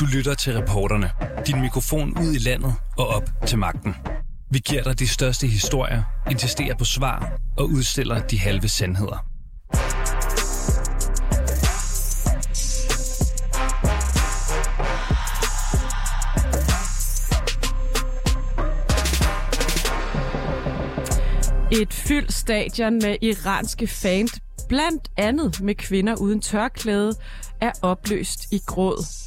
Du lytter til reporterne. Din mikrofon ud i landet og op til magten. Vi giver dig de største historier, insisterer på svar og udstiller de halve sandheder. Et fyldt stadion med iranske fans, blandt andet med kvinder uden tørklæde, er opløst i gråd.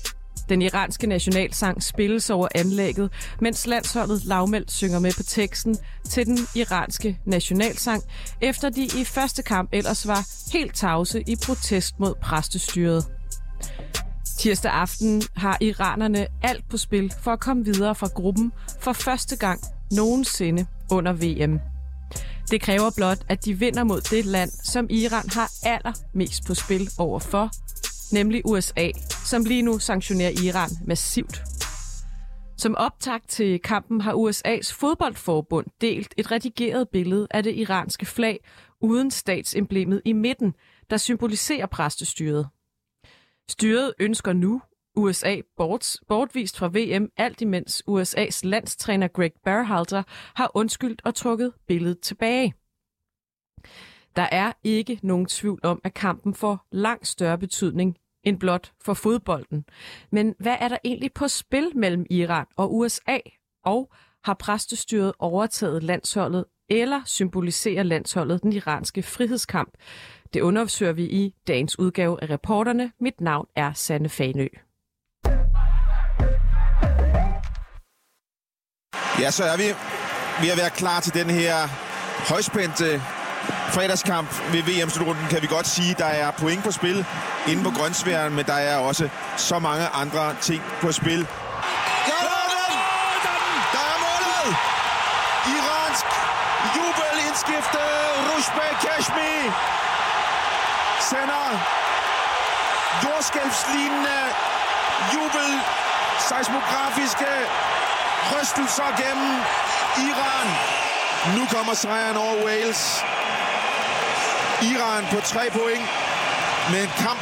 Den iranske nationalsang spilles over anlægget, mens landsholdet lavmældt synger med på teksten til den iranske nationalsang, efter de i første kamp ellers var helt tavse i protest mod præstestyret. Tirsdag aften har iranerne alt på spil for at komme videre fra gruppen for første gang nogensinde under VM. Det kræver blot, at de vinder mod det land, som Iran har allermest på spil overfor, nemlig USA, som lige nu sanktionerer Iran massivt. Som optakt til kampen har USA's fodboldforbund delt et redigeret billede af det iranske flag uden statsemblemet i midten, der symboliserer præstestyret. Styret ønsker nu USA bort, bortvist fra VM, alt imens USA's landstræner Greg Berhalter har undskyldt og trukket billedet tilbage. Der er ikke nogen tvivl om, at kampen får langt større betydning end blot for fodbolden. Men hvad er der egentlig på spil mellem Iran og USA? Og har præstestyret overtaget landsholdet, eller symboliserer landsholdet den iranske frihedskamp? Det undersøger vi i dagens udgave af reporterne. Mit navn er Sanne Fanø. Ja, så er vi ved at være klar til den her højspændte fredagskamp ved VM-slutrunden, kan vi godt sige. Der er point på spil inde på grøntsværen, men der er også så mange andre ting på spil. Der er målet! Iransk jubelindskifte. Rushbek Kashmi sender jordskælvslignende jubel, seismografiske rystelser gennem Iran. Nu kommer sejren over Wales. Iran på tre point med en kamp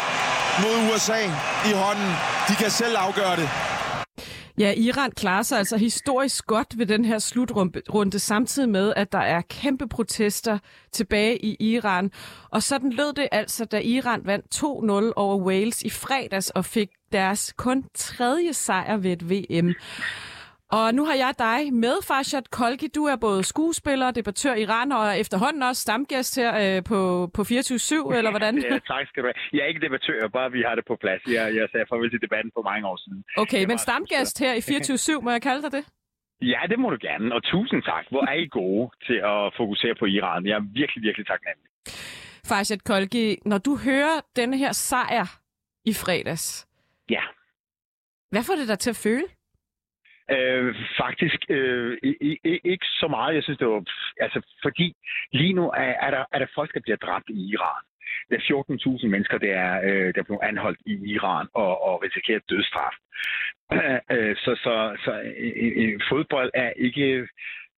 mod USA i hånden. De kan selv afgøre det. Ja, Iran klarer sig altså historisk godt ved den her slutrunde, samtidig med, at der er kæmpe protester tilbage i Iran. Og sådan lød det altså, da Iran vandt 2-0 over Wales i fredags og fik deres kun tredje sejr ved et VM. Og nu har jeg dig med, Farshad Kolki. Du er både skuespiller, debattør i Iran og efterhånden også stamgæst her øh, på, på 24-7, eller hvordan? ja, tak skal du have. Jeg er ikke debattør, bare vi har det på plads. Jeg, jeg sagde farvel til debatten for mange år siden. Okay, men stamgæst her i 24-7, må jeg kalde dig det? Ja, det må du gerne, og tusind tak. Hvor er I gode til at fokusere på Iran. Jeg er virkelig, virkelig taknemmelig. Farshad Kolki, når du hører denne her sejr i fredags, ja. hvad får det dig til at føle? Øh, faktisk øh, i, i, ikke så meget. Jeg synes, det var... Altså, fordi lige nu er, er, der, er der folk, der bliver dræbt i Iran. Der er 14.000 mennesker, der er, øh, der blevet anholdt i Iran og, og risikerer dødsstraf. Øh, så så, så øh, øh, øh, fodbold er ikke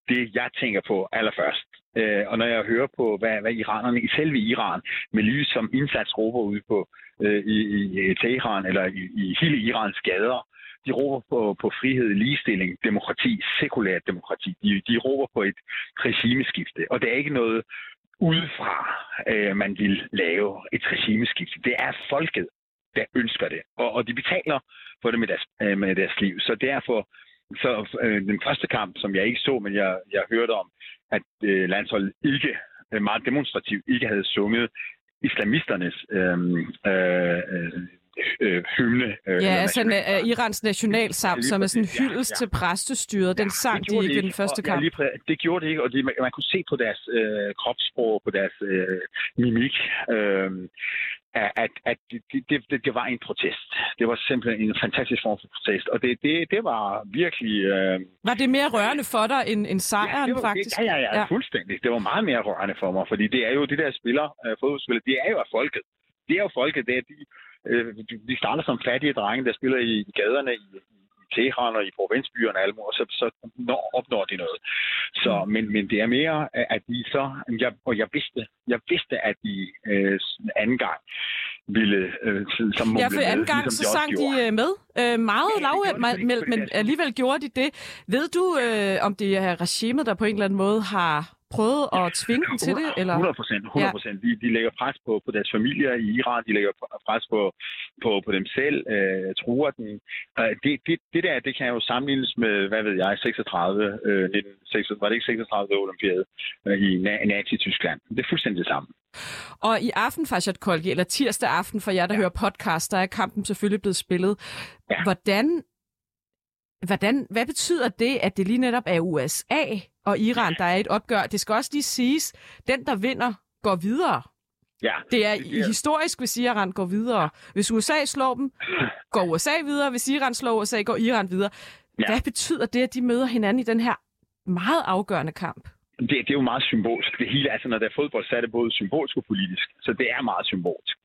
det, jeg tænker på allerførst. Øh, og når jeg hører på, hvad, hvad iranerne i selve Iran med lys som indsats råber ud på øh, i, i Teheran eller i, i hele Irans gader, de råber på, på frihed, ligestilling, demokrati, sekulært demokrati. De, de råber på et regimeskifte, og det er ikke noget udefra, øh, man vil lave et regimeskifte. Det er folket, der ønsker det, og, og de betaler for det med deres, øh, med deres liv. Så derfor, så øh, den første kamp, som jeg ikke så, men jeg, jeg hørte om, at øh, landsholdet ikke, øh, meget demonstrativt, ikke havde sunget islamisternes øh, øh, øh, hymne. Øh, ja, altså en, uh, Irans nationalsang, som er sådan en hyldest ja, ja. til præstestyret. Den ja, sang de ikke i den første kamp. Ja, lige, det gjorde det ikke, og det, man, man kunne se på deres øh, kropssprog, på deres øh, mimik, øh, at, at det, det, det var en protest. Det var simpelthen en fantastisk form for protest, og det, det, det var virkelig... Øh, var det mere rørende for dig end, end sejren, ja, var, faktisk? Ja, ja, ja, ja, fuldstændig. Det var meget mere rørende for mig, fordi det er jo det der spiller, øh, fodboldspiller, det er jo af folket. Det er jo folket, det er de Øh, de starter som fattige drenge, der spiller i, i gaderne i, i Teheran og i provinsbyerne og og så, så når, opnår de noget. Så, mm. men, men det er mere, at de så, jeg, og jeg vidste, jeg vidste, at de øh, anden gang ville øh, som Ja, for anden gang, ligesom så sang de øh, med. Øh, meget Ja, gjorde de, fordi- men, men er- alligevel gjorde de det. Ved du, øh, om det er regimet, der på en eller anden måde har prøvet at tvinge dem til det? Eller? 100 procent. 100 procent. De, de lægger pres på, på deres familier i Iran. De lægger pres på, på, på dem selv. Øh, truer den. Øh, det, det, det der, det kan jo sammenlignes med, hvad ved jeg, 36, øh, 1936, var det ikke 36 olympiade øh, i Na- Nazi-Tyskland. Det er fuldstændig det samme. Og i aften, Farshad Kolke, eller tirsdag aften, for jer, der ja. hører podcast, der er kampen selvfølgelig blevet spillet. Ja. Hvordan, hvordan, hvad betyder det, at det lige netop er USA og Iran, der er et opgør? Det skal også lige siges, den, der vinder, går videre. Ja, Det er Det er- historisk, hvis Iran går videre. Hvis USA slår dem, går USA videre. Hvis Iran slår USA, går Iran videre. Ja. Hvad betyder det, at de møder hinanden i den her meget afgørende kamp? det, det er jo meget symbolsk. Det hele, altså når der er fodbold, så er det både symbolsk og politisk. Så det er meget symbolsk.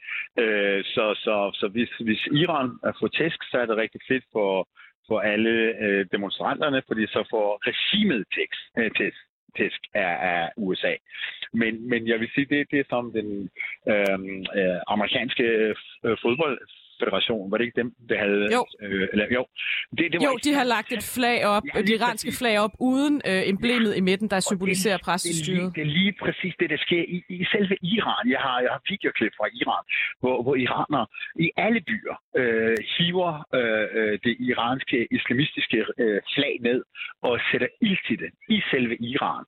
Øh, så så, så hvis, hvis Iran får tæsk, så er det rigtig fedt for, for alle øh, demonstranterne, fordi så får regimet tæsk, øh, tæsk, tæsk af, af USA. Men, men jeg vil sige, det, det er som den øh, øh, amerikanske øh, øh fodbold federation, var det ikke dem, der havde... Jo. Øh, eller, jo, det, det var Jo, ikke- de har lagt et flag op, Ja, ja, det iranske præcis. flag op, uden øh, emblemet i midten, der symboliserer det, er- det, er præstestyret. lige, det er lige præcis det, der sker i, i selve Iran. Jeg har, jeg har videoklip fra Iran, hvor, hvor iranere i alle byer øh, hiver øh, øh, det iranske islamistiske øh, flag ned og sætter ild til det i selve Iran.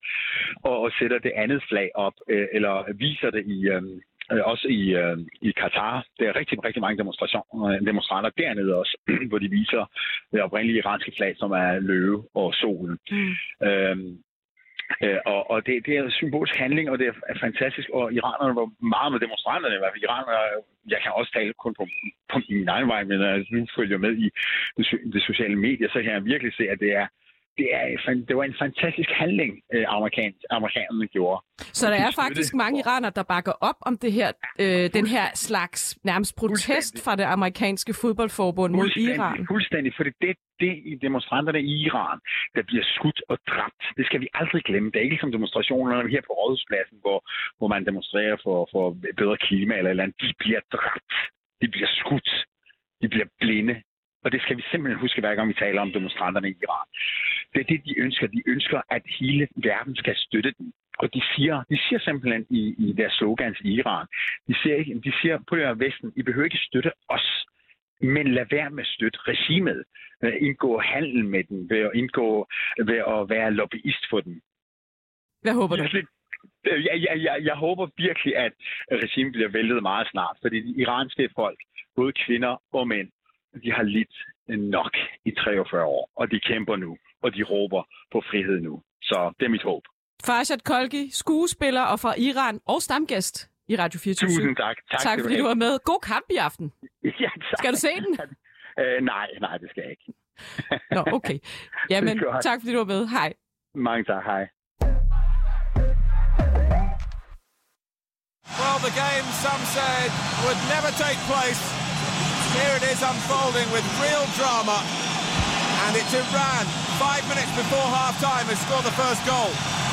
Og, og sætter det andet flag op, øh, eller viser det i... Øh, øh, også i, øh, i Katar. Der er rigtig, rigtig mange demonstrationer, øh, demonstranter dernede også, hvor de viser det oprindelige iranske flag, som er løve og solen. Mm. Øhm, øh, og og det, det er en symbolsk handling, og det er fantastisk. Og iranerne var meget med demonstranterne. I hvert fald iranere, jeg kan også tale kun på, på min egen vej, men altså, nu følger jeg med i det, det sociale medier, så kan jeg virkelig se, at det er det, er, det var en fantastisk handling, øh, amerikan, amerikanerne gjorde. Så der de er faktisk mange iranere, der bakker op om det her, øh, den her slags nærmest protest fra det amerikanske fodboldforbund mod Iran. Fuldstændig, for det er det, det i demonstranterne i Iran, der bliver skudt og dræbt. Det skal vi aldrig glemme. Det er ikke som demonstrationerne her på Rådhuspladsen, hvor, hvor man demonstrerer for, for bedre klima eller et eller andet. De bliver dræbt. De bliver skudt. De bliver blinde. Og det skal vi simpelthen huske, hver gang vi taler om demonstranterne i Iran. Det er det, de ønsker. De ønsker, at hele verden skal støtte dem. Og de siger, de siger simpelthen i, i deres slogans i Iran, de siger, ikke, de siger på her Vesten, I behøver ikke støtte os, men lad være med at støtte regimet. At indgå handel med den, ved at indgå, ved at være lobbyist for den. Hvad håber du? Jeg, jeg, jeg, jeg håber virkelig, at regimet bliver væltet meget snart, fordi de iranske folk, både kvinder og mænd, de har lidt nok i 43 år, og de kæmper nu, og de råber på frihed nu. Så det er mit håb. Farshad Kolki, skuespiller og fra Iran og stamgæst i Radio 24 Tusind tak. Tak, skal fordi du var med. God kamp i aften. Ja, tak. Skal du se den? Øh, nej, nej, det skal jeg ikke. Nå, okay. Jamen, tak fordi du var med. Hej. Mange tak. Hej. Well, the game some said would never take place. Here it is unfolding with real drama. And it's Iran, five minutes before half time, has scored the first goal.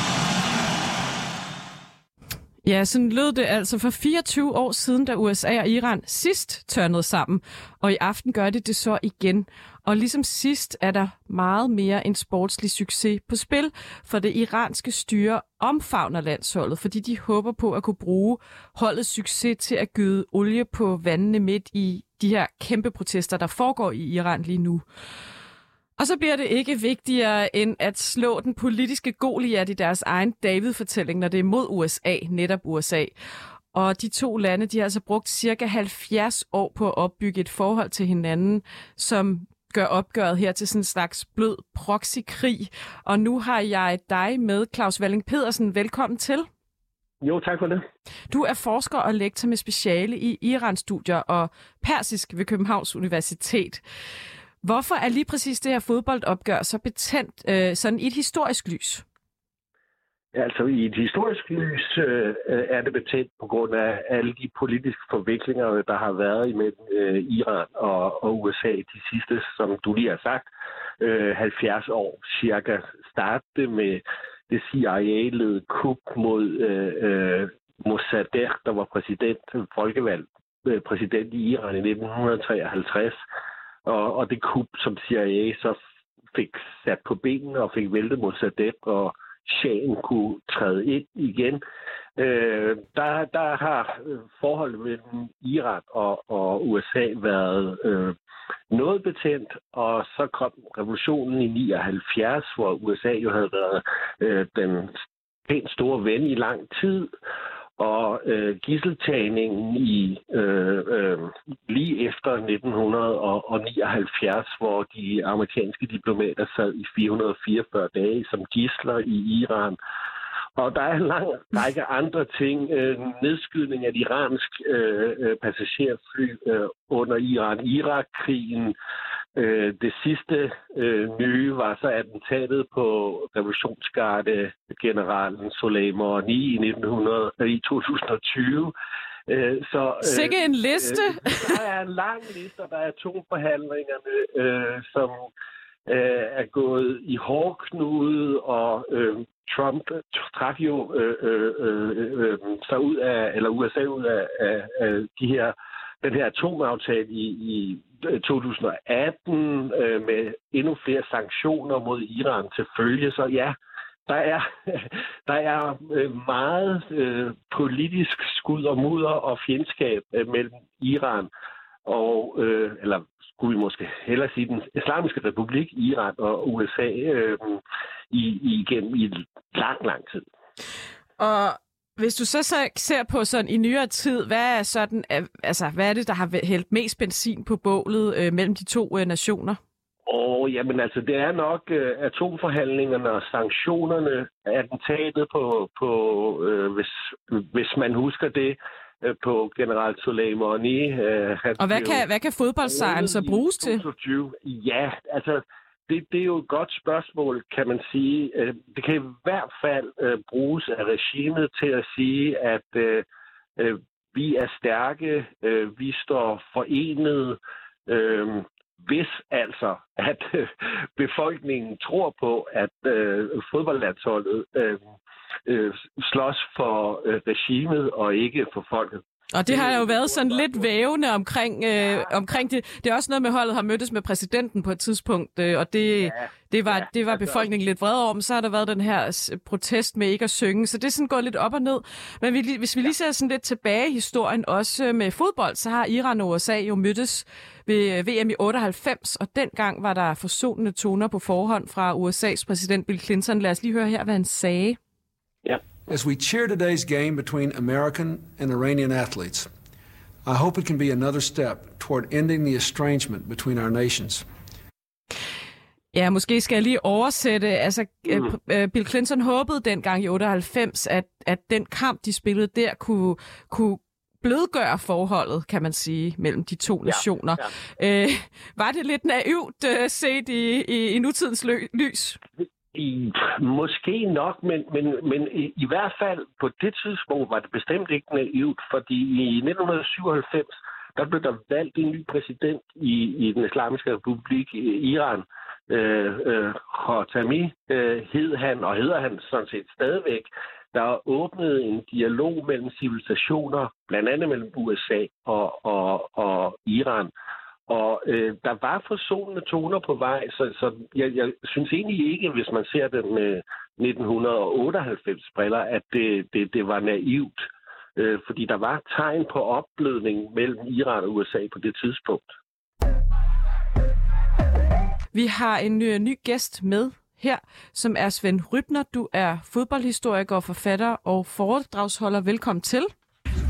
Ja, sådan lød det altså for 24 år siden, da USA og Iran sidst tørnede sammen. Og i aften gør det det så igen. Og ligesom sidst er der meget mere en sportslig succes på spil, for det iranske styre omfavner landsholdet, fordi de håber på at kunne bruge holdets succes til at gyde olie på vandene midt i de her kæmpe protester, der foregår i Iran lige nu. Og så bliver det ikke vigtigere end at slå den politiske Goliat i deres egen David-fortælling, når det er mod USA, netop USA. Og de to lande, de har altså brugt cirka 70 år på at opbygge et forhold til hinanden, som gør opgøret her til sådan en slags blød proxykrig. Og nu har jeg dig med, Claus Walling Pedersen. Velkommen til. Jo, tak for det. Du er forsker og lektor med speciale i Iran-studier og persisk ved Københavns Universitet. Hvorfor er lige præcis det her fodboldopgør så betændt øh, sådan i et historisk lys? Altså i et historisk lys øh, øh, er det betændt på grund af alle de politiske forviklinger, der har været imellem øh, Iran og, og USA de sidste, som du lige har sagt, øh, 70 år cirka. Startede med det CIA-ledede kup mod øh, øh, Mossadegh, der var præsident folkevalgt øh, præsident i Iran i 1953. Og, og det kub, som CIA så fik sat på benene og fik væltet Mossadegh, og Shahen kunne træde ind igen. Øh, der, der har forholdet mellem Iran og, og USA været øh, noget betændt, og så kom revolutionen i 79, hvor USA jo havde været øh, den pænt store ven i lang tid, og øh, gisseltagningen i øh, øh, lige efter 1979, hvor de amerikanske diplomater sad i 444 dage som gisler i Iran. Og der er en lang række andre ting. Øh, nedskydning af et iransk øh, øh passagerfly øh, under Iran-Irak-krigen, Øh, det sidste øh, nye var så attentatet på revolutionsgarde generalen Soleimani i, 1900, øh, i 2020. Øh, så, øh, Sikke en liste! Øh, der er en lang liste, og der er to forhandlingerne, øh, som øh, er gået i hårdknude, og øh, Trump trak jo øh, øh, øh, øh, sig ud af, eller USA ud af, af, af de her den her atomaftale i, i øh, 2018 øh, med endnu flere sanktioner mod Iran til følge. Så ja, der er, der er øh, meget øh, politisk skud og mudder og fjendskab øh, mellem Iran og, øh, eller skulle vi måske hellere sige, den islamiske republik, Iran og USA øh, i, igennem i lang, lang tid. Og hvis du så, så ser på sådan i nyere tid, hvad er, sådan, altså, hvad er det, der har hældt mest benzin på bålet øh, mellem de to øh, nationer? Åh, oh, jamen altså, det er nok øh, atomforhandlingerne og sanktionerne, attentatet på, på øh, hvis, hvis man husker det, øh, på general Soleimani. Øh, og hvad kan, hvad kan fodboldsejren så bruges til? Ja, altså det, det er jo et godt spørgsmål, kan man sige. Øh, det kan i hvert fald øh, bruges af regimet til at sige, at øh, øh vi er stærke, øh, vi står forenet, hvis altså, at befolkningen tror på, at fodboldlandsholdet slås for regimet og ikke for folket. Og det har jo været sådan lidt vævende omkring, øh, omkring det. Det er også noget med, holdet har mødtes med præsidenten på et tidspunkt, øh, og det, det var, det var altså- befolkningen lidt vred over, men så har der været den her protest med ikke at synge, så det er sådan gået lidt op og ned. Men vi, hvis vi lige ser sådan lidt tilbage i historien, også med fodbold, så har Iran og USA jo mødtes ved øh, VM i 98, og dengang var der forsonende toner på forhånd fra USA's præsident Bill Clinton. Lad os lige høre her, hvad han sagde. Ja. As we cheer today's game between American and Iranian athletes, I hope it can be another step toward ending the estrangement between our nations. Ja, måske skal jeg lige oversætte. Altså, mm. Bill Clinton håbede dengang i 98, at, at den kamp, de spillede der, kunne, kunne blødgøre forholdet, kan man sige, mellem de to ja, nationer. Ja. Øh, var det lidt naivt uh, set i, i, i nutidens lø- lys? I, måske nok, men, men, men i, i hvert fald på det tidspunkt var det bestemt ikke naivt, fordi i 1997 der blev der valgt en ny præsident i, i den islamiske republik i Iran. Øh, øh, Khatami øh, hed han, og hedder han sådan set stadigvæk. Der åbnede en dialog mellem civilisationer, blandt andet mellem USA og, og, og Iran. Og øh, der var forsonende toner på vej, så, så jeg, jeg synes egentlig ikke, hvis man ser det med 1998 briller, at det, det, det var naivt. Øh, fordi der var tegn på opblødning mellem Iran og USA på det tidspunkt. Vi har en ny, ny gæst med her, som er Svend Rybner. Du er fodboldhistoriker, forfatter og foredragsholder. Velkommen til.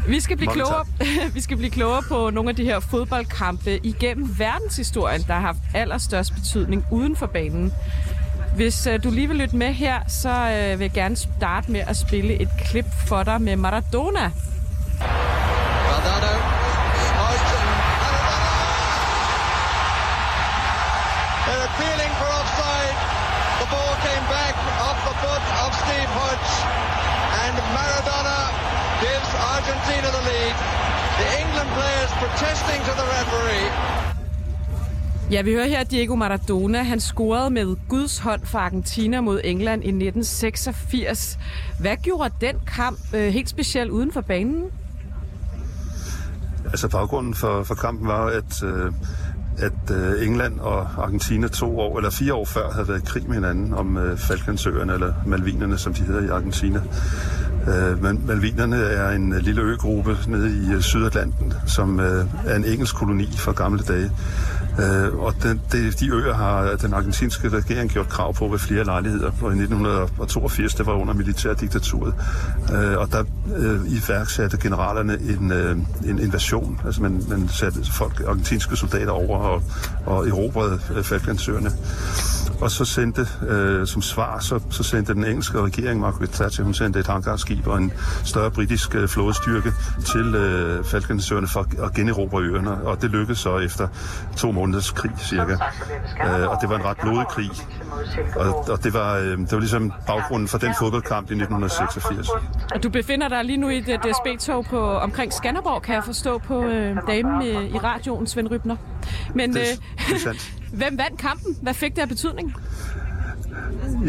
Vi skal, blive klogere, vi skal blive klogere på nogle af de her fodboldkampe igennem verdenshistorien, der har haft allerstørst betydning uden for banen. Hvis uh, du lige vil lytte med her, så uh, vil jeg gerne starte med at spille et klip for dig med Maradona. Maradona. England players protesting to the referee. Ja, vi hører her Diego Maradona. Han scorede med Guds hånd for Argentina mod England i 1986. Hvad gjorde den kamp øh, helt specielt uden for banen? Altså baggrunden for, for kampen var, at, øh, at øh, England og Argentina to år, eller fire år før, havde været i krig med hinanden om øh, Falklandsøerne, eller Malvinerne, som de hedder i Argentina. Øh, men Malvinerne er en øh, lille øgruppe nede i øh, Sydatlanten, som øh, er en engelsk koloni fra gamle dage. Øh, og den, de, de øer har øh, den argentinske regering gjort krav på ved flere lejligheder. Og i 1982, det var under militærdiktaturet, øh, og der øh, iværksatte generalerne en, øh, en invasion. Altså man, man satte folk, argentinske soldater over og, og erobrede øh, Falklandsøerne. Og så sendte, øh, som svar, så, så sendte den engelske regering, Margaret Thatcher, hun sendte et hangarskib og en større britisk øh, flådestyrke til øh, Falklandsøerne for at generobre øerne. Og det lykkedes så efter to måneders krig, cirka. Øh, og det var en ret blodig krig. Og, og det, var, øh, det var ligesom baggrunden for den fodboldkamp i 1986. Og du befinder dig lige nu i det DSB-tog på omkring Skanderborg, kan jeg forstå på øh, damen i, i radioen, Svend Rybner. Men Det, øh, det er sandt. hvem vandt kampen? Hvad fik det af betydning?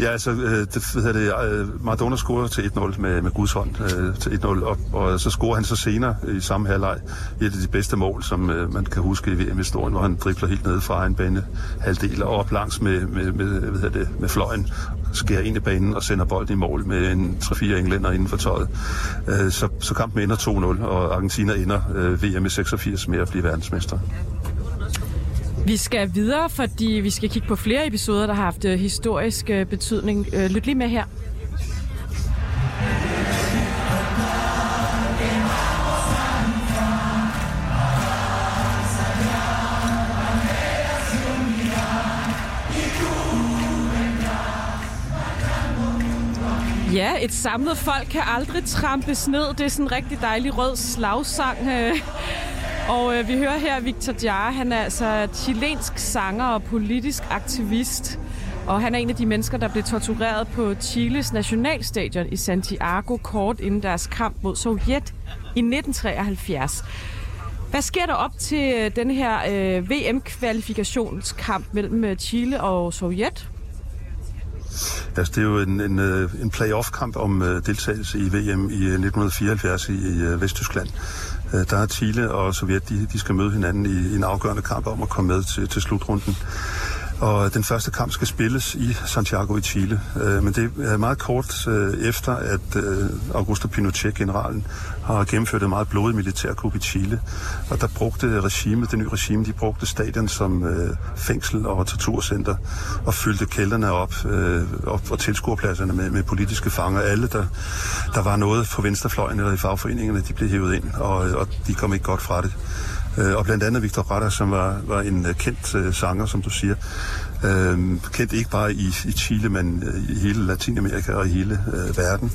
Ja, altså, øh, det, hvad hedder det, øh, Maradona scorede til 1-0 med, med Guds hånd øh, til 1-0 op, og så scorer han så senere i samme halvleg et af de bedste mål, som øh, man kan huske i VM-historien, hvor han dribler helt ned fra en bane halvdel og op langs med, med, med, hvad hedder det, med fløjen, skærer ind i banen og sender bolden i mål med en 3-4 englænder inden for tøjet. Øh, så, så kampen ender 2-0, og Argentina ender øh, VM i 86 med at blive verdensmester. Vi skal videre, fordi vi skal kigge på flere episoder, der har haft øh, historisk øh, betydning. Øh, lyt lige med her. Ja, et samlet folk kan aldrig trampes ned. Det er sådan en rigtig dejlig rød slagsang. Og øh, vi hører her Victor Jara, han er altså chilensk sanger og politisk aktivist. Og han er en af de mennesker, der blev tortureret på Chiles nationalstadion i Santiago kort inden deres kamp mod Sovjet i 1973. Hvad sker der op til øh, den her øh, VM-kvalifikationskamp mellem øh, Chile og Sovjet? Altså, det er jo en, en, øh, en playoff-kamp om uh, deltagelse i VM i 1974 i uh, Vesttyskland. Øh, der er Chile og Sovjet, de, de skal møde hinanden i, i en afgørende kamp om at komme med til, til slutrunden. Og den første kamp skal spilles i Santiago i Chile. Øh, men det er meget kort øh, efter, at øh, Augusto Pinochet, generalen, har gennemført et meget blodigt militærkup i Chile. Og der brugte regimet, det nye regime, de brugte stadion som øh, fængsel og torturcenter og fyldte kælderne op, øh, op og tilskuerpladserne med, med politiske fanger. Alle, der, der var noget på venstrefløjen eller i fagforeningerne, de blev hævet ind, og, og de kom ikke godt fra det. Øh, og blandt andet Victor Retter, som var, var en øh, kendt øh, sanger, som du siger. Øh, kendt ikke bare i, i Chile, men øh, i hele Latinamerika og i hele øh, verden.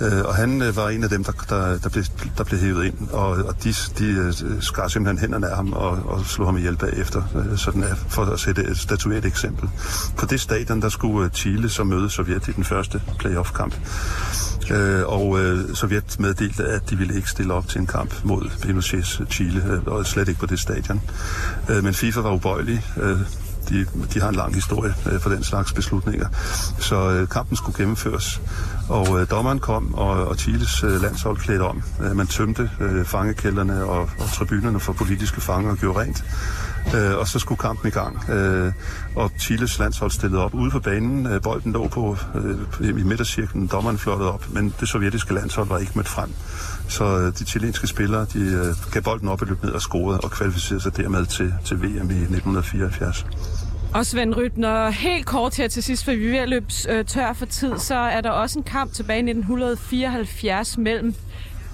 Øh, og han øh, var en af dem, der, der, der, blev, der blev hævet ind, og, og de, de øh, skar simpelthen hænderne af ham og, og slog ham ihjel bagefter, øh, sådan er, for at sætte et statueret eksempel. På det stadion, der skulle øh, Chile så møde Sovjet i den første playoff-kamp. Øh, og øh, Sovjet meddelte, at de ville ikke stille op til en kamp mod Pinochets Chile, øh, og slet ikke på det stadion. Øh, men FIFA var ubøjelig. Øh, de, de har en lang historie øh, for den slags beslutninger. Så øh, kampen skulle gennemføres. Og øh, dommeren kom, og, og Chiles øh, landshold klædte om. Øh, man tømte øh, fangekælderne og, og tribunerne for politiske fanger og gjorde rent. Øh, og så skulle kampen i gang. Øh, og Chiles landshold stillede op ude på banen. Øh, bolden lå på øh, i midtercirklen. Dommeren flottede op, men det sovjetiske landshold var ikke mødt frem. Så øh, de chilenske spillere, de øh, gav bolden op i løb ned og scorede og kvalificerede sig dermed til, til VM i 1974. Og Svend Rybner, helt kort her til sidst, for vi er ved at løbe øh, tør for tid, så er der også en kamp tilbage i 1974 mellem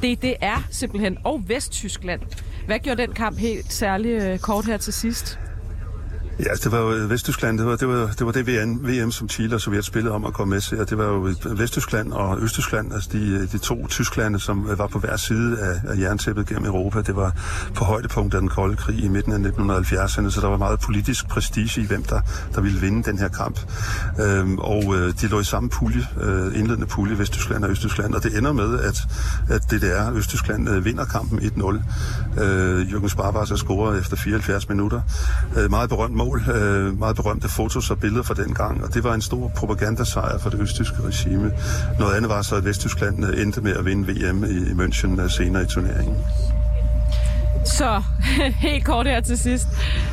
DDR simpelthen og Vesttyskland. Hvad gjorde den kamp helt særlig øh, kort her til sidst? Ja, altså, det var jo Vesttyskland, det var det, var, det, var det VM, VM, som Chile og Sovjet spillede om at komme med til, og det var jo Vesttyskland og Østtyskland, altså de, de to Tysklande, som var på hver side af, af jerntæppet gennem Europa. Det var på højdepunkt af den kolde krig i midten af 1970'erne, så der var meget politisk prestige i, hvem der, der ville vinde den her kamp. Øhm, og øh, de lå i samme pulje, øh, indledende pulje, Vesttyskland og Østtyskland, og det ender med, at, at DDR og Østtyskland øh, vinder kampen 1-0. Øh, Jürgen Sparwasser scorer efter 74 minutter. Øh, meget berømt mål, øh, meget berømte fotos og billeder fra den gang, og det var en stor propagandasejr for det østtyske regime. Noget andet var så, at Vesttyskland øh, endte med at vinde VM i, München øh, senere i turneringen. Så helt kort her til sidst.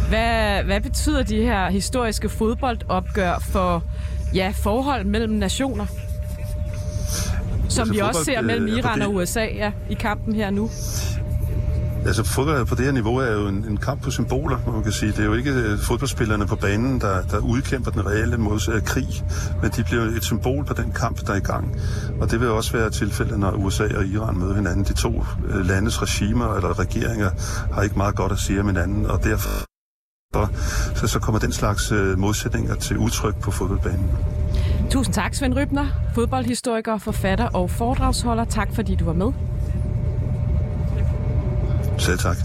Hvad, hvad betyder de her historiske fodboldopgør for ja, forhold mellem nationer? Som Altså, vi også fodbold, ser øh, mellem på Iran og USA ja, i kampen her nu. Altså fodbold på det her niveau er jo en, en kamp på symboler, må man kan sige. Det er jo ikke øh, fodboldspillerne på banen, der, der udkæmper den reelle mods, øh, krig, men de bliver et symbol på den kamp, der er i gang. Og det vil også være tilfældet, når USA og Iran møder hinanden. De to øh, landes regimer eller regeringer har ikke meget godt at sige om hinanden, og derfor så, så kommer den slags modsætninger til udtryk på fodboldbanen. Tusind tak, Svend Rybner, fodboldhistoriker, forfatter og foredragsholder. Tak, fordi du var med. Selv tak.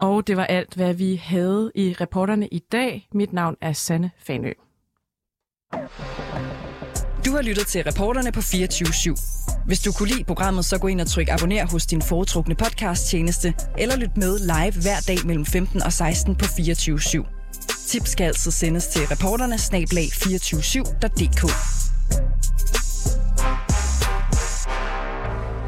Og det var alt, hvad vi havde i reporterne i dag. Mit navn er Sanne Fanø. Du har lyttet til reporterne på 24 /7. Hvis du kunne lide programmet, så gå ind og tryk abonner hos din foretrukne podcast-tjeneste, eller lyt med live hver dag mellem 15 og 16 på 24 /7. Tips skal altid sendes til reporterne snablag 247.dk.